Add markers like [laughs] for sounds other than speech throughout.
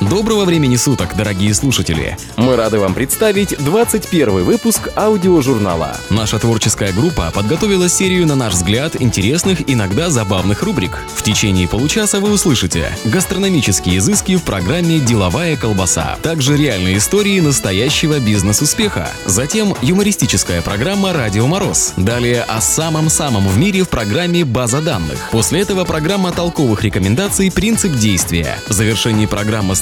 Доброго времени суток, дорогие слушатели! Мы рады вам представить 21 выпуск аудиожурнала. Наша творческая группа подготовила серию, на наш взгляд, интересных, иногда забавных рубрик. В течение получаса вы услышите гастрономические изыски в программе «Деловая колбаса», также реальные истории настоящего бизнес-успеха, затем юмористическая программа «Радио Мороз», далее о самом-самом в мире в программе «База данных». После этого программа толковых рекомендаций «Принцип действия». В завершении программы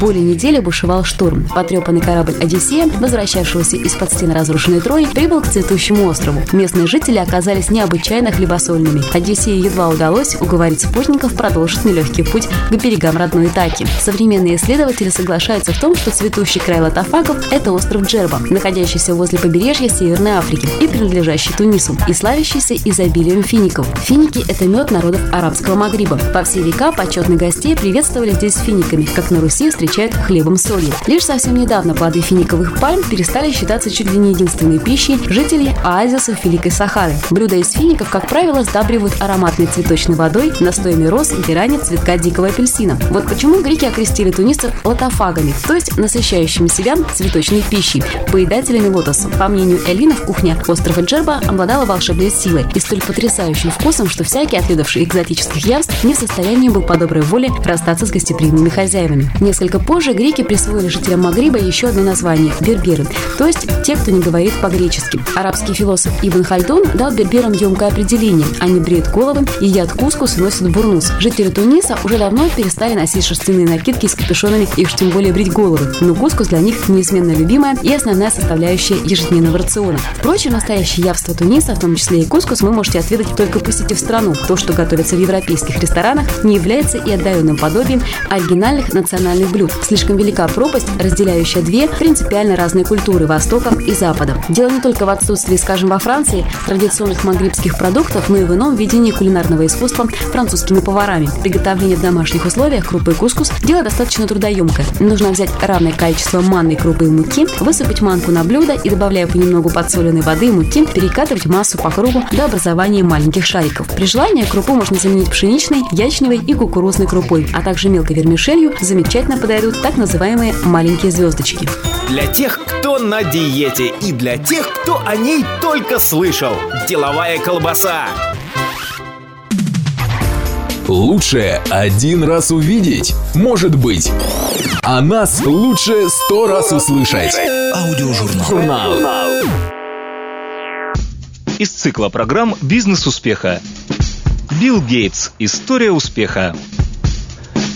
Более недели бушевал шторм. Потрепанный корабль «Одиссея», возвращавшегося из-под стен разрушенной Трои, прибыл к цветущему острову. Местные жители оказались необычайно хлебосольными. Одиссею едва удалось уговорить спутников продолжить нелегкий путь к берегам родной Итаки. Современные исследователи соглашаются в том, что цветущий край латофагов – это остров Джерба, находящийся возле побережья Северной Африки и принадлежащий Тунису, и славящийся изобилием фиников. Финики – это мед народов арабского Магриба. По всей века почетных гостей приветствовали здесь финиками, как на Руси встречают хлебом солью. Лишь совсем недавно плоды финиковых пальм перестали считаться чуть ли не единственной пищей жителей оазисов Великой Сахары. Блюда из фиников, как правило, сдабривают ароматной цветочной водой, настоями роз, герани, цветка дикого апельсина. Вот почему греки окрестили тунисцев лотофагами, то есть насыщающими себя цветочной пищей, поедателями лотоса. По мнению Элинов, кухня острова Джерба обладала волшебной силой и столь потрясающим вкусом, что всякий, отведавший экзотических явств, не в состоянии был по доброй воле расстаться с гостеприимными хозяевами. Несколько Несколько позже греки присвоили жителям Магриба еще одно название – берберы, то есть те, кто не говорит по-гречески. Арабский философ Ибн Хальдун дал берберам емкое определение – они бреют головы, едят кускус и носят бурнус. Жители Туниса уже давно перестали носить шерстяные накидки с капюшонами и уж тем более брить головы, но кускус для них неизменно любимая и основная составляющая ежедневного рациона. Впрочем, настоящее явство Туниса, в том числе и кускус, вы можете отведать только посетив страну. То, что готовится в европейских ресторанах, не является и отдаленным подобием оригинальных национальных блюд. Слишком велика пропасть, разделяющая две принципиально разные культуры – Востока и Запада. Дело не только в отсутствии, скажем, во Франции традиционных магрибских продуктов, но и в ином видении кулинарного искусства французскими поварами. Приготовление в домашних условиях крупы кускус – дело достаточно трудоемкое. Нужно взять равное количество манной крупы и муки, высыпать манку на блюдо и, добавляя понемногу подсоленной воды и муки, перекатывать массу по кругу до образования маленьких шариков. При желании крупу можно заменить пшеничной, ячневой и кукурузной крупой, а также мелкой вермишелью, замечательно подойдут так называемые маленькие звездочки. Для тех, кто на диете и для тех, кто о ней только слышал. Деловая колбаса. Лучше один раз увидеть, может быть. А нас лучше сто раз услышать. Аудиожурнал. Журнал. Из цикла программ «Бизнес успеха». Билл Гейтс. История успеха.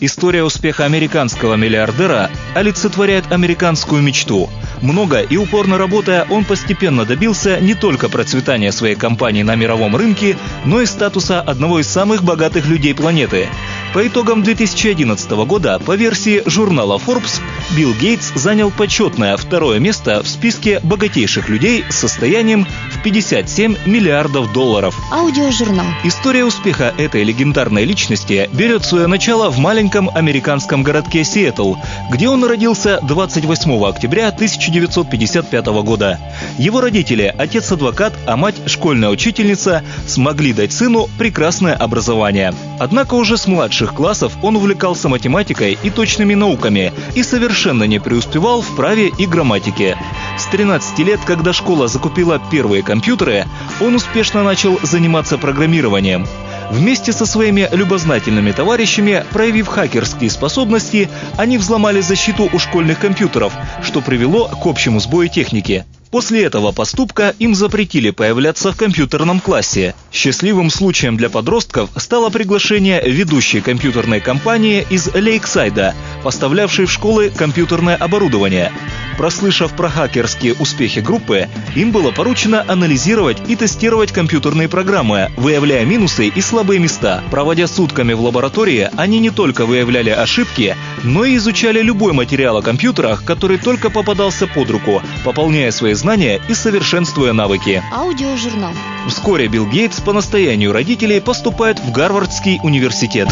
История успеха американского миллиардера олицетворяет американскую мечту. Много и упорно работая, он постепенно добился не только процветания своей компании на мировом рынке, но и статуса одного из самых богатых людей планеты. По итогам 2011 года, по версии журнала Forbes, Билл Гейтс занял почетное второе место в списке богатейших людей с состоянием в 57 миллиардов долларов. Аудиожурнал. История успеха этой легендарной личности берет свое начало в маленьком американском городке Сиэтл, где он родился 28 октября 1955 года. Его родители, отец-адвокат, а мать школьная учительница, смогли дать сыну прекрасное образование. Однако уже с младших классов он увлекался математикой и точными науками и совершенно не преуспевал в праве и грамматике. С 13 лет, когда школа закупила первые компьютеры, он успешно начал заниматься программированием. Вместе со своими любознательными товарищами, проявив хакерские способности, они взломали защиту у школьных компьютеров, что привело к общему сбою техники. После этого поступка им запретили появляться в компьютерном классе. Счастливым случаем для подростков стало приглашение ведущей компьютерной компании из Лейксайда, поставлявшей в школы компьютерное оборудование. Прослышав про хакерские успехи группы, им было поручено анализировать и тестировать компьютерные программы, выявляя минусы и слабые места. Проводя сутками в лаборатории, они не только выявляли ошибки, но и изучали любой материал о компьютерах, который только попадался под руку, пополняя свои знания и совершенствуя навыки. Аудиожурнал. Вскоре Билл Гейтс по настоянию родителей поступает в Гарвардский университет.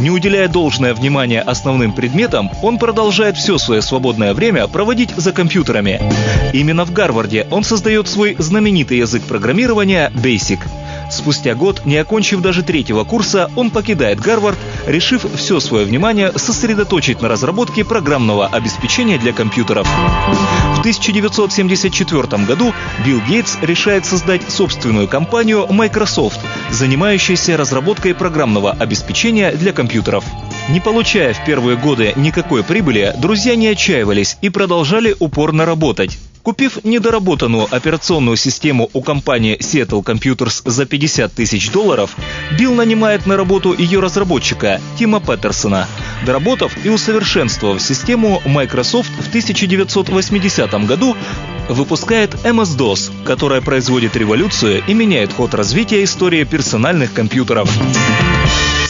Не уделяя должное внимание основным предметам, он продолжает все свое свободное время проводить за компьютерами. Именно в Гарварде он создает свой знаменитый язык программирования Basic – Спустя год, не окончив даже третьего курса, он покидает Гарвард, решив все свое внимание сосредоточить на разработке программного обеспечения для компьютеров. В 1974 году Билл Гейтс решает создать собственную компанию Microsoft, занимающуюся разработкой программного обеспечения для компьютеров. Не получая в первые годы никакой прибыли, друзья не отчаивались и продолжали упорно работать. Купив недоработанную операционную систему у компании Seattle Computers за 50 тысяч долларов, Билл нанимает на работу ее разработчика Тима Петерсона. Доработав и усовершенствовав систему, Microsoft в 1980 году выпускает MS-DOS, которая производит революцию и меняет ход развития истории персональных компьютеров.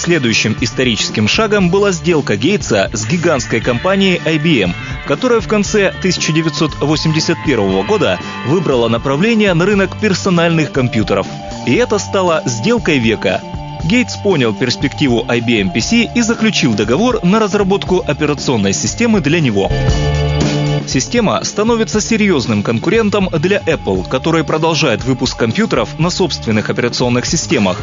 Следующим историческим шагом была сделка Гейтса с гигантской компанией IBM, которая в конце 1981 года выбрала направление на рынок персональных компьютеров. И это стало сделкой века. Гейтс понял перспективу IBM PC и заключил договор на разработку операционной системы для него. Система становится серьезным конкурентом для Apple, который продолжает выпуск компьютеров на собственных операционных системах.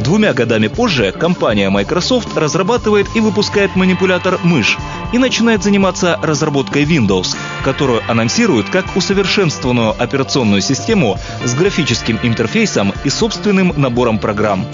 Двумя годами позже компания Microsoft разрабатывает и выпускает манипулятор мышь и начинает заниматься разработкой Windows, которую анонсируют как усовершенствованную операционную систему с графическим интерфейсом и собственным набором программ.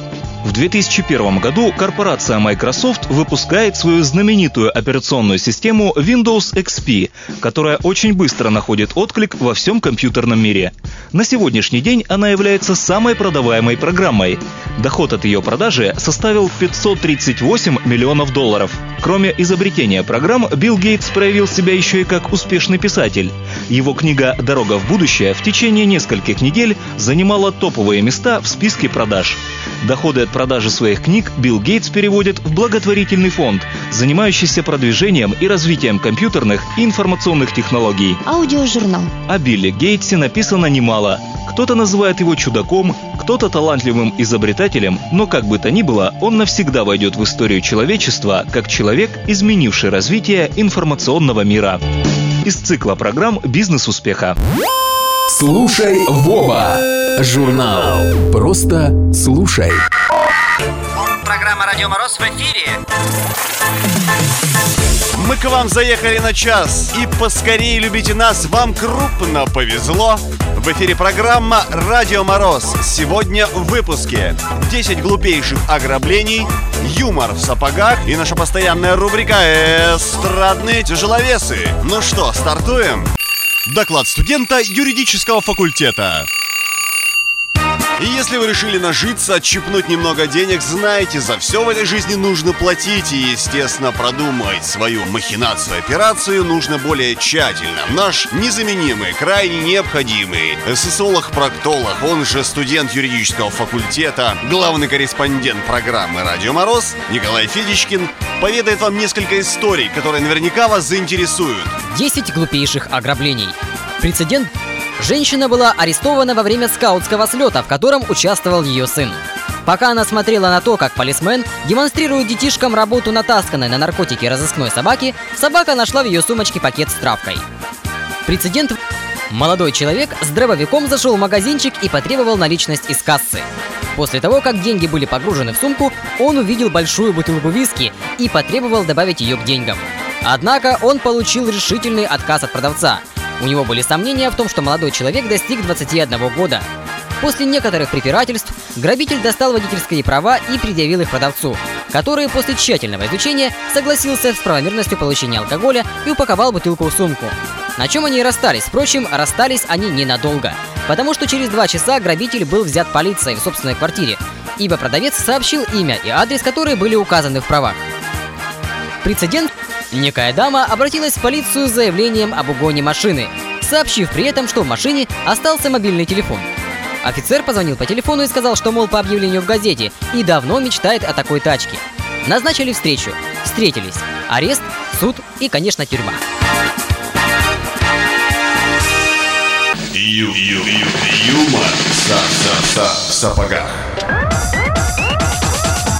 В 2001 году корпорация Microsoft выпускает свою знаменитую операционную систему Windows XP, которая очень быстро находит отклик во всем компьютерном мире. На сегодняшний день она является самой продаваемой программой. Доход от ее продажи составил 538 миллионов долларов. Кроме изобретения программ, Билл Гейтс проявил себя еще и как успешный писатель. Его книга «Дорога в будущее» в течение нескольких недель занимала топовые места в списке продаж. Доходы от продажи своих книг Билл Гейтс переводит в благотворительный фонд, занимающийся продвижением и развитием компьютерных и информационных технологий. Аудиожурнал. О Билли Гейтсе написано немало. Кто-то называет его чудаком, кто-то талантливым изобретателем, но как бы то ни было, он навсегда войдет в историю человечества как человек, изменивший развитие информационного мира. Из цикла программ «Бизнес успеха». Слушай Вова. Журнал. Просто слушай. Программа «Радио Мороз» в эфире. Мы к вам заехали на час, и поскорее любите нас, вам крупно повезло. В эфире программа «Радио Мороз». Сегодня в выпуске 10 глупейших ограблений, юмор в сапогах и наша постоянная рубрика «Эстрадные тяжеловесы». Ну что, стартуем? Доклад студента юридического факультета. И если вы решили нажиться, отщипнуть немного денег, знаете, за все в этой жизни нужно платить и, естественно, продумать свою махинацию операцию нужно более тщательно. Наш незаменимый, крайне необходимый социолог-проктолог, он же студент юридического факультета, главный корреспондент программы «Радио Мороз» Николай Федичкин поведает вам несколько историй, которые наверняка вас заинтересуют. 10 глупейших ограблений. Прецедент Женщина была арестована во время скаутского слета, в котором участвовал ее сын. Пока она смотрела на то, как полисмен демонстрирует детишкам работу натасканной на наркотики разыскной собаки, собака нашла в ее сумочке пакет с травкой. Прецедент Молодой человек с дробовиком зашел в магазинчик и потребовал наличность из кассы. После того, как деньги были погружены в сумку, он увидел большую бутылку виски и потребовал добавить ее к деньгам. Однако он получил решительный отказ от продавца – у него были сомнения в том, что молодой человек достиг 21 года. После некоторых препирательств грабитель достал водительские права и предъявил их продавцу, который после тщательного изучения согласился с правомерностью получения алкоголя и упаковал бутылку в сумку. На чем они и расстались. Впрочем, расстались они ненадолго, потому что через два часа грабитель был взят полицией в собственной квартире, ибо продавец сообщил имя и адрес, которые были указаны в правах. Прецедент Некая дама обратилась в полицию с заявлением об угоне машины, сообщив при этом, что в машине остался мобильный телефон. Офицер позвонил по телефону и сказал, что, мол, по объявлению в газете и давно мечтает о такой тачке. Назначили встречу. Встретились. Арест, суд и, конечно, тюрьма. Ю, ю, ю, юмор. Са, сапогах.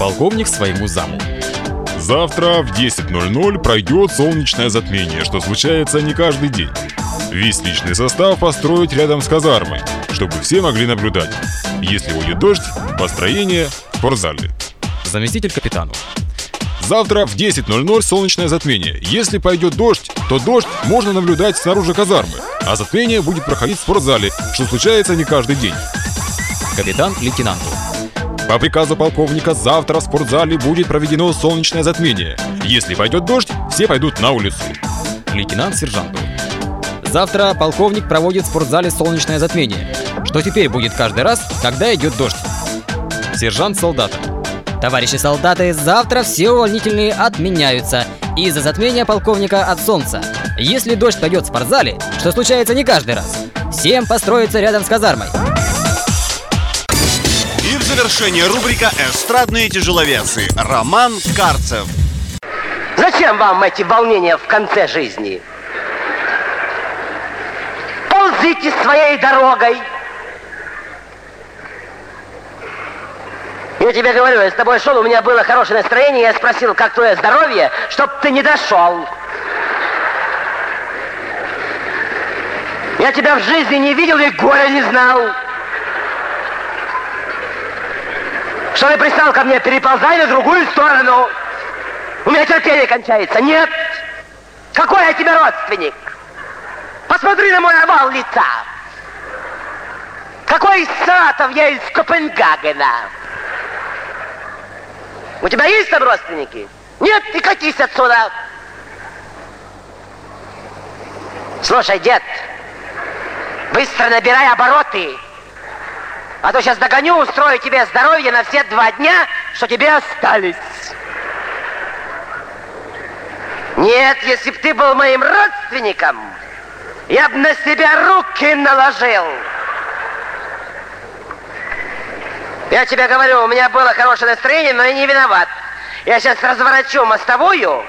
Полковник своему заму. Завтра в 10.00 пройдет солнечное затмение, что случается не каждый день. Весь личный состав построить рядом с казармой, чтобы все могли наблюдать. Если будет дождь, построение в спортзале. Заместитель капитану. Завтра в 10.00 солнечное затмение. Если пойдет дождь, то дождь можно наблюдать снаружи казармы, а затмение будет проходить в спортзале, что случается не каждый день. Капитан лейтенанту. По приказу полковника завтра в спортзале будет проведено солнечное затмение. Если пойдет дождь, все пойдут на улицу. Лейтенант сержанту. Завтра полковник проводит в спортзале солнечное затмение. Что теперь будет каждый раз, когда идет дождь? Сержант солдата. Товарищи солдаты, завтра все увольнительные отменяются из-за затмения полковника от солнца. Если дождь пойдет в спортзале, что случается не каждый раз, всем построиться рядом с казармой. Завершение рубрика «Эстрадные тяжеловесы» Роман Карцев. Зачем вам эти волнения в конце жизни? Ползите своей дорогой. Я тебе говорю, я с тобой шел, у меня было хорошее настроение, я спросил, как твое здоровье, чтоб ты не дошел. Я тебя в жизни не видел и горя не знал. Что ты пристал ко мне, переползай на другую сторону. У меня терпение кончается. Нет. Какой я тебе родственник? Посмотри на мой овал лица. Какой из Саратов я из Копенгагена? У тебя есть там родственники? Нет, ты катись отсюда. Слушай, дед, быстро набирай обороты. А то сейчас догоню, устрою тебе здоровье на все два дня, что тебе остались. Нет, если б ты был моим родственником, я бы на себя руки наложил. Я тебе говорю, у меня было хорошее настроение, но я не виноват. Я сейчас разворачу мостовую,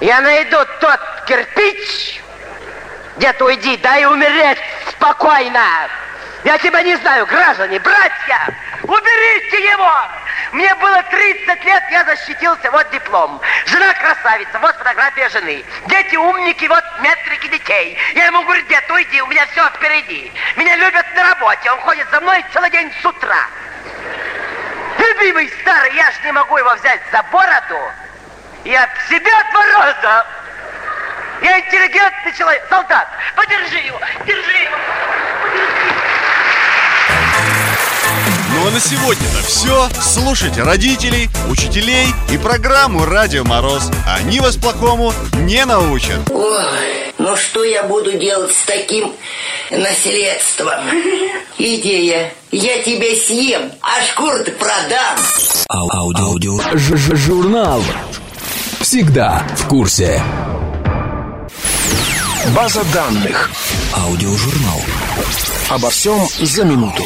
я найду тот кирпич, где-то уйди, дай умереть спокойно. Я тебя не знаю, граждане, братья, уберите его! Мне было 30 лет, я защитился, вот диплом. Жена красавица, вот фотография жены. Дети умники, вот метрики детей. Я ему говорю, дед, уйди, у меня все впереди. Меня любят на работе, он ходит за мной целый день с утра. Любимый старый, я же не могу его взять за бороду. Я от себя от мороза. Я интеллигентный человек. Солдат, подержи его, держи его. Ну а на сегодня-то все. Слушайте родителей, учителей и программу «Радио Мороз». Они вас плохому не научат. Ой, ну что я буду делать с таким наследством? Идея. Я тебя съем, а шкуру-то продам. Ау- аудио. Ж- ж- журнал. Всегда в курсе. База данных. Аудиожурнал. Обо всем за минуту.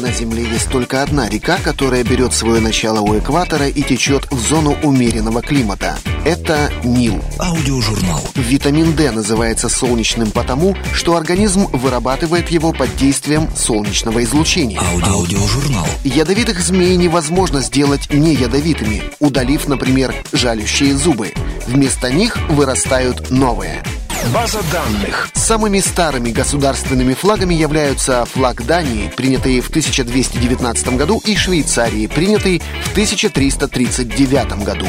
На Земле есть только одна река, которая берет свое начало у экватора и течет в зону умеренного климата. Это Нил. Аудиожурнал. Витамин D называется солнечным потому, что организм вырабатывает его под действием солнечного излучения. Аудиожурнал. Ядовитых змей невозможно сделать неядовитыми, удалив, например, жалющие зубы. Вместо них вырастают новые. База данных. Самыми старыми государственными флагами являются флаг Дании, принятый в 1219 году, и Швейцарии, принятый в 1339 году.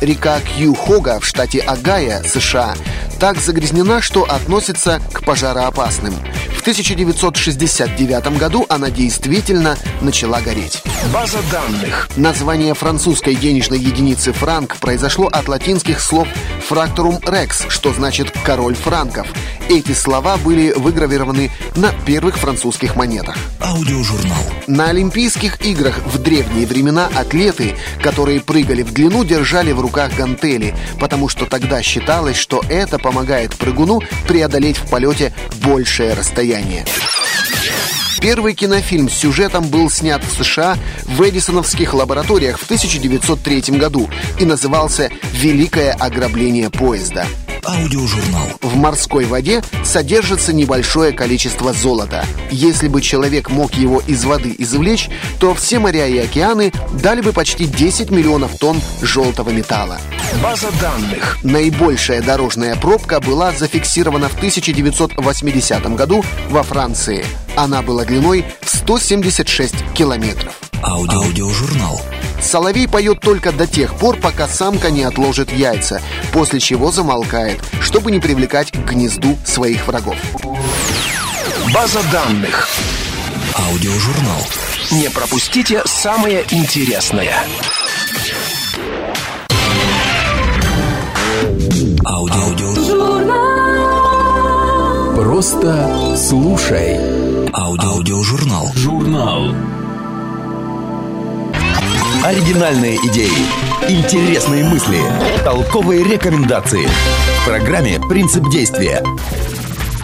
Река Кьюхога в штате Агая, США, так загрязнена, что относится к пожароопасным. В 1969 году она действительно начала гореть. База данных. Название французской денежной единицы франк произошло от латинских слов «фракторум рекс», что значит «король франков». Эти слова были выгравированы на первых французских монетах. Аудиожурнал. На Олимпийских играх в древние времена атлеты, которые прыгали в длину, держали в руках гантели, потому что тогда считалось, что это помогает прыгуну преодолеть в полете большее расстояние. Первый кинофильм с сюжетом был снят в США в Эдисоновских лабораториях в 1903 году и назывался «Великое ограбление поезда». Аудиожурнал. В морской воде содержится небольшое количество золота. Если бы человек мог его из воды извлечь, то все моря и океаны дали бы почти 10 миллионов тонн желтого металла. База данных. Наибольшая дорожная пробка была зафиксирована в 1980 году во Франции. Она была длиной в 176 километров. Аудио. Аудиожурнал. Соловей поет только до тех пор, пока самка не отложит яйца, после чего замолкает, чтобы не привлекать к гнезду своих врагов. База данных. Аудиожурнал. Не пропустите самое интересное. Аудио. Просто слушай. Аудио. Аудиожурнал. Журнал. Оригинальные идеи, интересные мысли, толковые рекомендации. В программе «Принцип действия».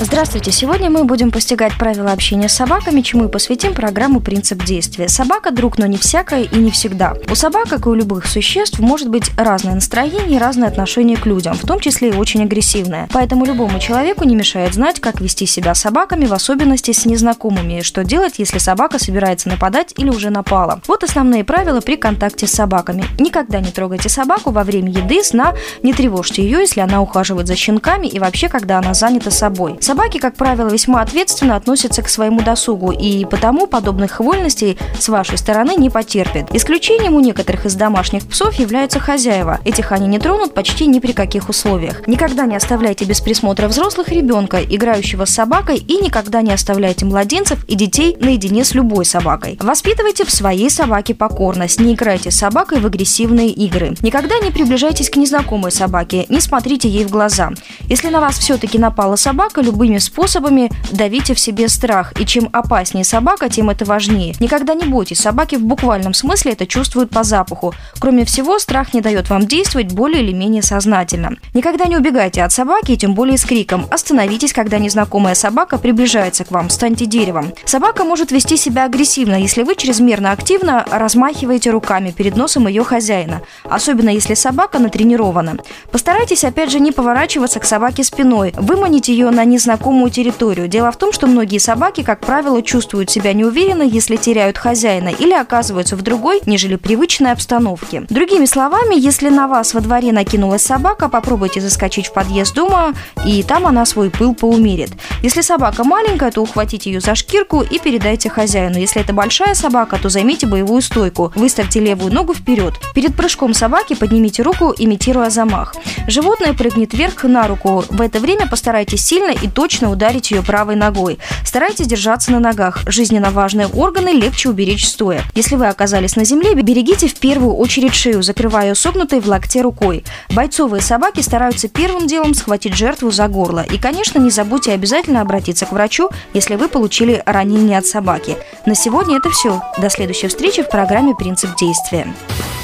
Здравствуйте! Сегодня мы будем постигать правила общения с собаками, чему и посвятим программу «Принцип действия». Собака – друг, но не всякая и не всегда. У собак, как и у любых существ, может быть разное настроение и разное отношение к людям, в том числе и очень агрессивное. Поэтому любому человеку не мешает знать, как вести себя с собаками, в особенности с незнакомыми, и что делать, если собака собирается нападать или уже напала. Вот основные правила при контакте с собаками. Никогда не трогайте собаку во время еды, сна, не тревожьте ее, если она ухаживает за щенками и вообще, когда она занята собой. Собаки, как правило, весьма ответственно относятся к своему досугу, и потому подобных вольностей с вашей стороны не потерпят. Исключением у некоторых из домашних псов являются хозяева. Этих они не тронут почти ни при каких условиях. Никогда не оставляйте без присмотра взрослых ребенка, играющего с собакой, и никогда не оставляйте младенцев и детей наедине с любой собакой. Воспитывайте в своей собаке покорность, не играйте с собакой в агрессивные игры. Никогда не приближайтесь к незнакомой собаке, не смотрите ей в глаза. Если на вас все-таки напала собака, любыми способами давите в себе страх. И чем опаснее собака, тем это важнее. Никогда не бойтесь, собаки в буквальном смысле это чувствуют по запаху. Кроме всего, страх не дает вам действовать более или менее сознательно. Никогда не убегайте от собаки, тем более с криком. Остановитесь, когда незнакомая собака приближается к вам, станьте деревом. Собака может вести себя агрессивно, если вы чрезмерно активно размахиваете руками перед носом ее хозяина, особенно если собака натренирована. Постарайтесь, опять же, не поворачиваться к собаке спиной, выманить ее на незнакомую территорию. Дело в том, что многие собаки, как правило, чувствуют себя неуверенно, если теряют хозяина или оказываются в другой, нежели привычной обстановке. Другими словами, если на вас во дворе накинулась собака, попробуйте заскочить в подъезд дома, и там она свой пыл поумерит. Если собака маленькая, то ухватите ее за шкирку и передайте хозяину. Если это большая собака, то займите боевую стойку. Выставьте левую ногу вперед. Перед прыжком собаки поднимите руку, имитируя замах. Животное прыгнет вверх на руку. В это время постарайтесь сильно и точно ударить ее правой ногой. Старайтесь держаться на ногах. Жизненно важные органы легче уберечь стоя. Если вы оказались на земле, берегите в первую очередь шею, закрывая ее согнутой в локте рукой. Бойцовые собаки стараются первым делом схватить жертву за горло. И, конечно, не забудьте обязательно обратиться к врачу, если вы получили ранение от собаки. На сегодня это все. До следующей встречи в программе «Принцип действия».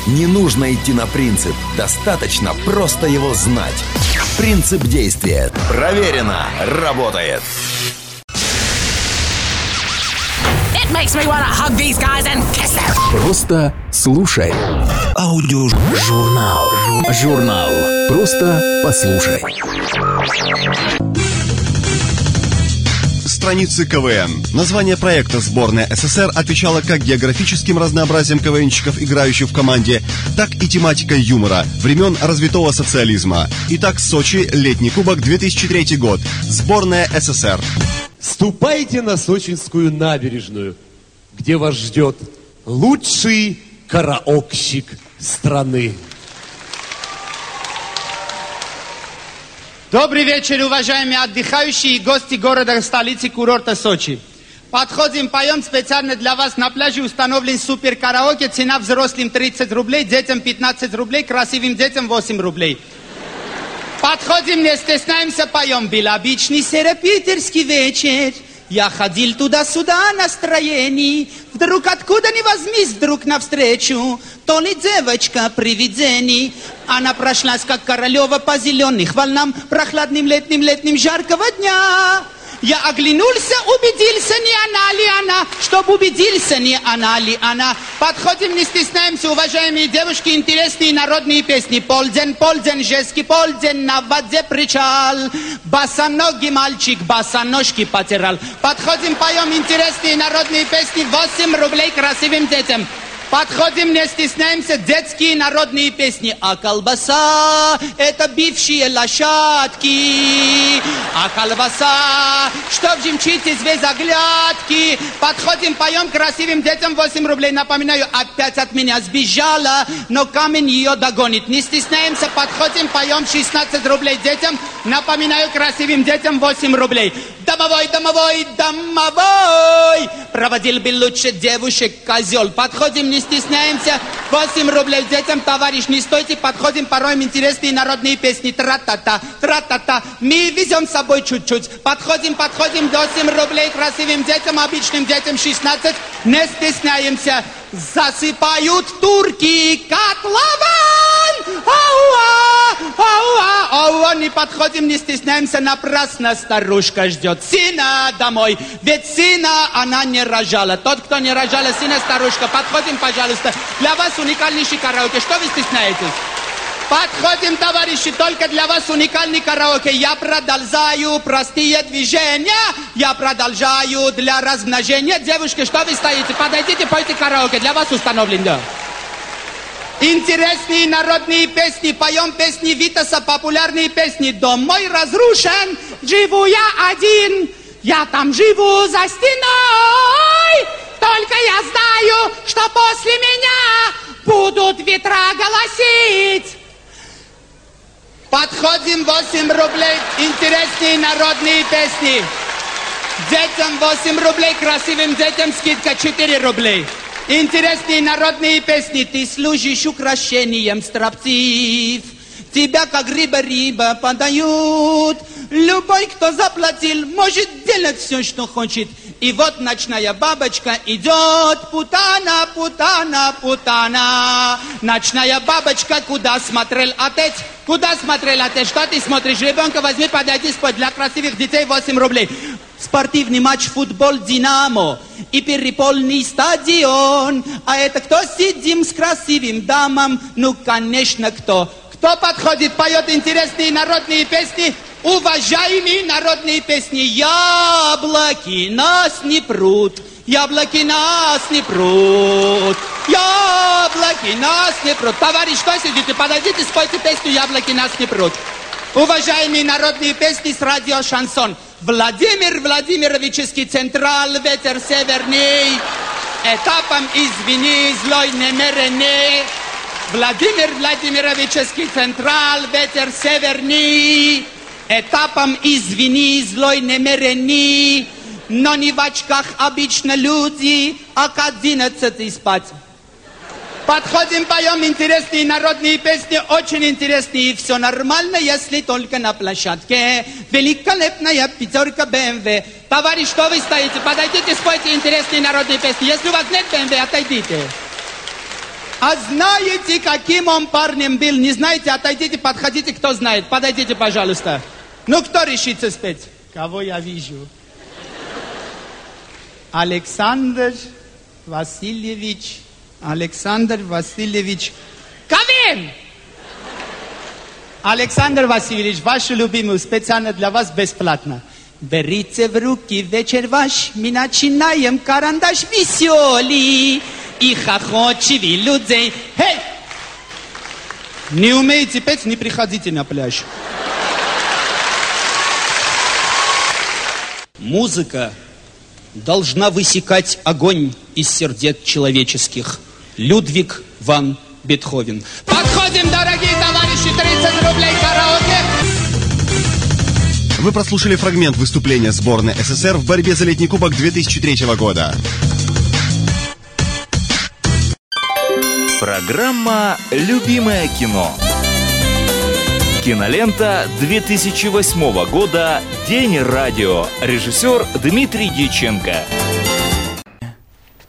Не нужно идти на принцип, достаточно просто его знать. Принцип действия. Проверено. Работает. It makes me wanna hug these guys and kiss them. Просто слушай. Аудиожурнал. Журнал. Просто послушай. Страницы КВН. Название проекта «Сборная СССР» отвечало как географическим разнообразием КВНщиков, играющих в команде, так и тематикой юмора времен развитого социализма. Итак, Сочи, летний кубок, 2003 год. Сборная СССР. Ступайте на Сочинскую набережную, где вас ждет лучший караокщик страны. Добрый вечер, уважаемые отдыхающие и гости города столицы курорта Сочи. Подходим, поем специально для вас. На пляже установлен супер караоке. Цена взрослым 30 рублей, детям 15 рублей, красивым детям 8 рублей. Подходим, не стесняемся, поем. Был обычный серопитерский вечер. Я ходил туда-сюда настроений. Вдруг откуда ни возьмись, вдруг навстречу. То ли девочка привидений. Она прошлась, как королева по зеленых волнам. Прохладным летним летним жаркого дня. Я оглянулся, убедился, не она ли она. чтобы убедился, не она ли она. Подходим, не стесняемся, уважаемые девушки, интересные народные песни. Полден, полден, жеский полден, на воде причал. Босоногий мальчик, босоножки потирал. Подходим, поем интересные народные песни. 8 рублей красивым детям. Подходим, не стесняемся, детские народные песни. А колбаса – это бившие лошадки. А колбаса, что в жемчите заглядки. Подходим, поем красивым детям 8 рублей. Напоминаю, опять от меня сбежала, но камень ее догонит. Не стесняемся, подходим, поем 16 рублей детям. Напоминаю, красивым детям 8 рублей. Домовой, домовой, домовой. Проводил бы лучше девушек козел. Подходим, не стесняемся. 8 рублей детям, товарищ, не стойте. Подходим, пороем интересные народные песни. Тра-та-та, тра-та-та. Мы везем с собой чуть-чуть. Подходим, подходим, 8 рублей красивым детям, обычным детям 16. Не стесняемся. Засыпают турки котлован. Ауа, ауа, ауа. Не подходим, не стесняемся. Напрасно старушка ждет сына домой. Ведь сына она не рожала. Тот, кто не рожала сына, старушка. Подходим, пожалуйста. Для вас уникальнейший караоке. Что вы стесняетесь? Подходим, товарищи, только для вас уникальный караоке. Я продолжаю простые движения. Я продолжаю для размножения. Девушки, что вы стоите? Подойдите, пойте караоке. Для вас установлено. Интересные народные песни. Поем песни Витаса, популярные песни. Дом мой разрушен, живу я один. Я там живу за стеной. Только я знаю, что после меня будут ветра голосить. Подходим 8 рублей, интересные народные песни. Детям 8 рублей, красивым детям скидка 4 рублей. Интересные народные песни. Ты служишь украшением строптив. Тебя как рыба-рыба подают. Любой, кто заплатил, может делать все, что хочет. И вот ночная бабочка идет, путана, путана, путана. Ночная бабочка, куда смотрел отец? Куда смотрел отец? Что ты смотришь? Ребенка возьми, подойди, спой. Для красивых детей 8 рублей. Спортивный матч футбол «Динамо» и переполный стадион. А это кто сидим с красивым дамом? Ну, конечно, кто? Кто подходит, поет интересные народные песни? Уважаемые народные песни, яблоки нас не прут, яблоки нас не прут, яблоки нас не прут. Товарищ, что сидите, подойдите, спойте песню «Яблоки нас не прут». Уважаемые народные песни с радио «Шансон». Владимир Владимировичский централ, ветер северный, этапом извини, злой намеренный. Владимир Владимировичский централ, ветер северный, этапом извини, злой намеренный. Но не в очках обычно люди, а к одиннадцати спать. Подходим, поем интересные народные песни, очень интересные. Все нормально, если только на площадке. Великолепная пятерка БМВ. Товарищ, что вы стоите? Подойдите, спойте интересные народные песни. Если у вас нет БМВ, отойдите. А знаете, каким он парнем был? Не знаете? Отойдите, подходите, кто знает. Подойдите, пожалуйста. Ну, кто решится спеть? Кого я вижу? Александр Васильевич Александр Васильевич Кавин! Александр Васильевич, вашу любимую специально для вас бесплатно. Берите в руки вечер ваш, мы начинаем карандаш веселый и хохочивый людей. Эй! Не умеете петь, не приходите на пляж. Музыка должна высекать огонь из сердец человеческих. Людвиг ван Бетховен. Подходим, дорогие товарищи, 30 рублей караоке. Вы прослушали фрагмент выступления сборной СССР в борьбе за летний кубок 2003 года. Программа «Любимое кино». Кинолента 2008 года «День радио». Режиссер Дмитрий Дьяченко.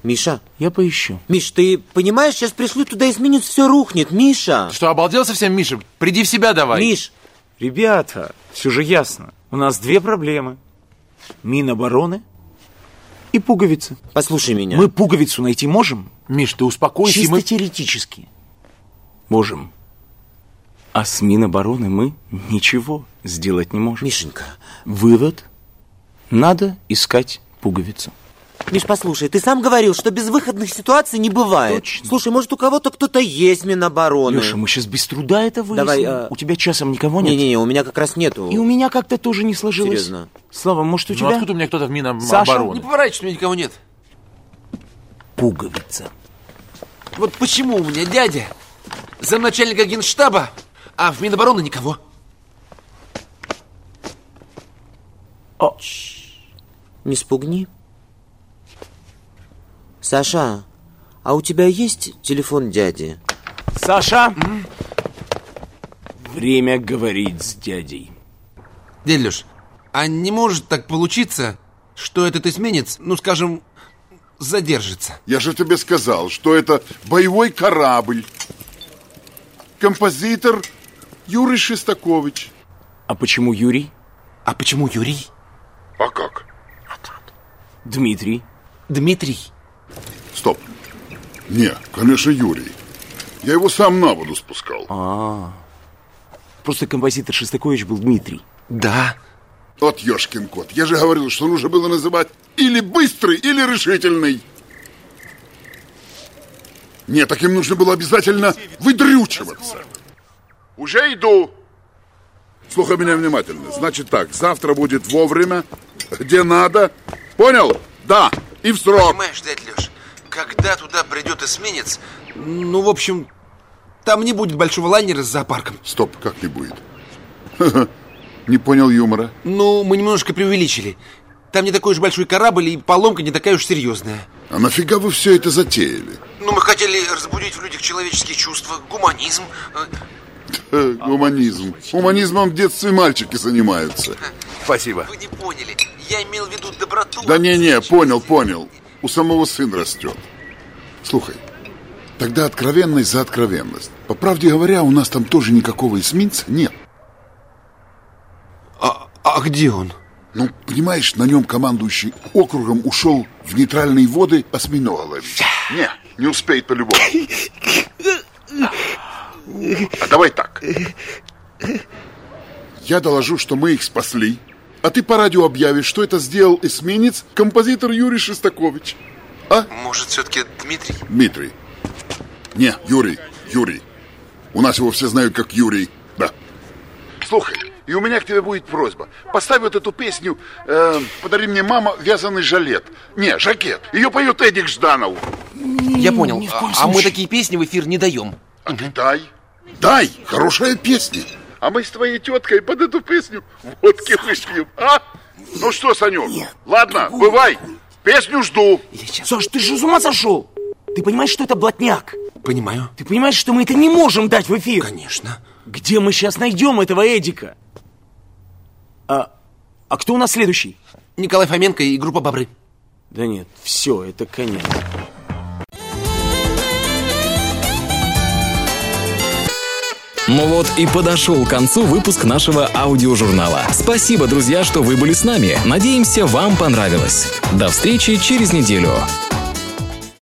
Миша, я поищу. Миш, ты понимаешь, сейчас пришлют туда изменить, все рухнет, Миша. Что, обалдел совсем, Миша? Приди в себя давай. Миш. Ребята, все же ясно. У нас две проблемы. Минобороны и пуговицы. Послушай меня. Мы пуговицу найти можем? Миш, ты успокойся, Чисто мы... теоретически. Можем. А с Минобороны мы ничего сделать не можем. Мишенька. Вывод. Надо искать пуговицу. Миш, послушай, ты сам говорил, что безвыходных ситуаций не бывает. Точно. Слушай, может, у кого-то кто-то есть Минобороны? Леша, мы сейчас без труда это выясним. Давай, а- У тебя часом никого нет? Не-не-не, у меня как раз нету. И у меня как-то тоже не сложилось. Серьезно. Слава, может, у Ну тебя? откуда у меня кто-то в Саша? Минобороны? Не поворачивайся, у меня никого нет. Пуговица. Вот почему у меня дядя замначальника генштаба, а в Минобороны никого? О. Не спугни. Саша, а у тебя есть телефон дяди? Саша! Время говорить с дядей. Дядя Леш, а не может так получиться, что этот эсминец, ну скажем, задержится? Я же тебе сказал, что это боевой корабль. Композитор Юрий Шестакович. А почему Юрий? А почему Юрий? А как? Дмитрий. Дмитрий. Не, конечно, Юрий. Я его сам на воду спускал. А, просто композитор Шестакович был Дмитрий. Да. Вот ешкин кот. Я же говорил, что нужно было называть или быстрый, или решительный. Нет, таким нужно было обязательно выдрючиваться. Уже иду. Слухай меня внимательно. Значит так, завтра будет вовремя, где надо. Понял? Да, и в срок. Понимаешь, дядя Леш, когда туда придет эсминец, ну, в общем, там не будет большого лайнера с зоопарком. Стоп, как не будет? [laughs] Не понял юмора. Ну, мы немножко преувеличили. Там не такой уж большой корабль, и поломка не такая уж серьезная. А нафига вы все это затеяли? Ну, мы хотели разбудить в людях человеческие чувства, гуманизм. Э, Гуманизм. Гуманизмом в детстве мальчики занимаются. Спасибо. Вы не поняли. Я имел в виду доброту. Да не-не, понял, понял. У самого сын растет. Слухай, тогда откровенность за откровенность. По правде говоря, у нас там тоже никакого эсминца нет. А, а где он? Ну, понимаешь, на нем командующий округом ушел в нейтральные воды осьминога ловить. Не, не успеет по-любому. [laughs] А давай так. Я доложу, что мы их спасли, а ты по радио объявишь, что это сделал эсминец композитор Юрий Шестакович. А? Может, все-таки Дмитрий? Дмитрий. Не, Юрий, Юрий. У нас его все знают как Юрий. Да. Слухай, и у меня к тебе будет просьба. Поставь вот эту песню э, «Подари мне, мама, вязаный жалет». Не, жакет. Ее поет Эдик Жданов. Я понял. А, а мы такие песни в эфир не даем. А ты дай. Дай, хорошая песня. А мы с твоей теткой под эту песню водки выпьем, а? Ну что, Санек, ладно, бывай. Песню жду. Саш, ты же с ума сошел? Ты понимаешь, что это блатняк? Понимаю. Ты понимаешь, что мы это не можем дать в эфир? Конечно. Где мы сейчас найдем этого Эдика? А, а кто у нас следующий? Николай Фоменко и группа «Бобры». Да нет, все, это конец. Ну вот и подошел к концу выпуск нашего аудиожурнала. Спасибо, друзья, что вы были с нами. Надеемся, вам понравилось. До встречи через неделю.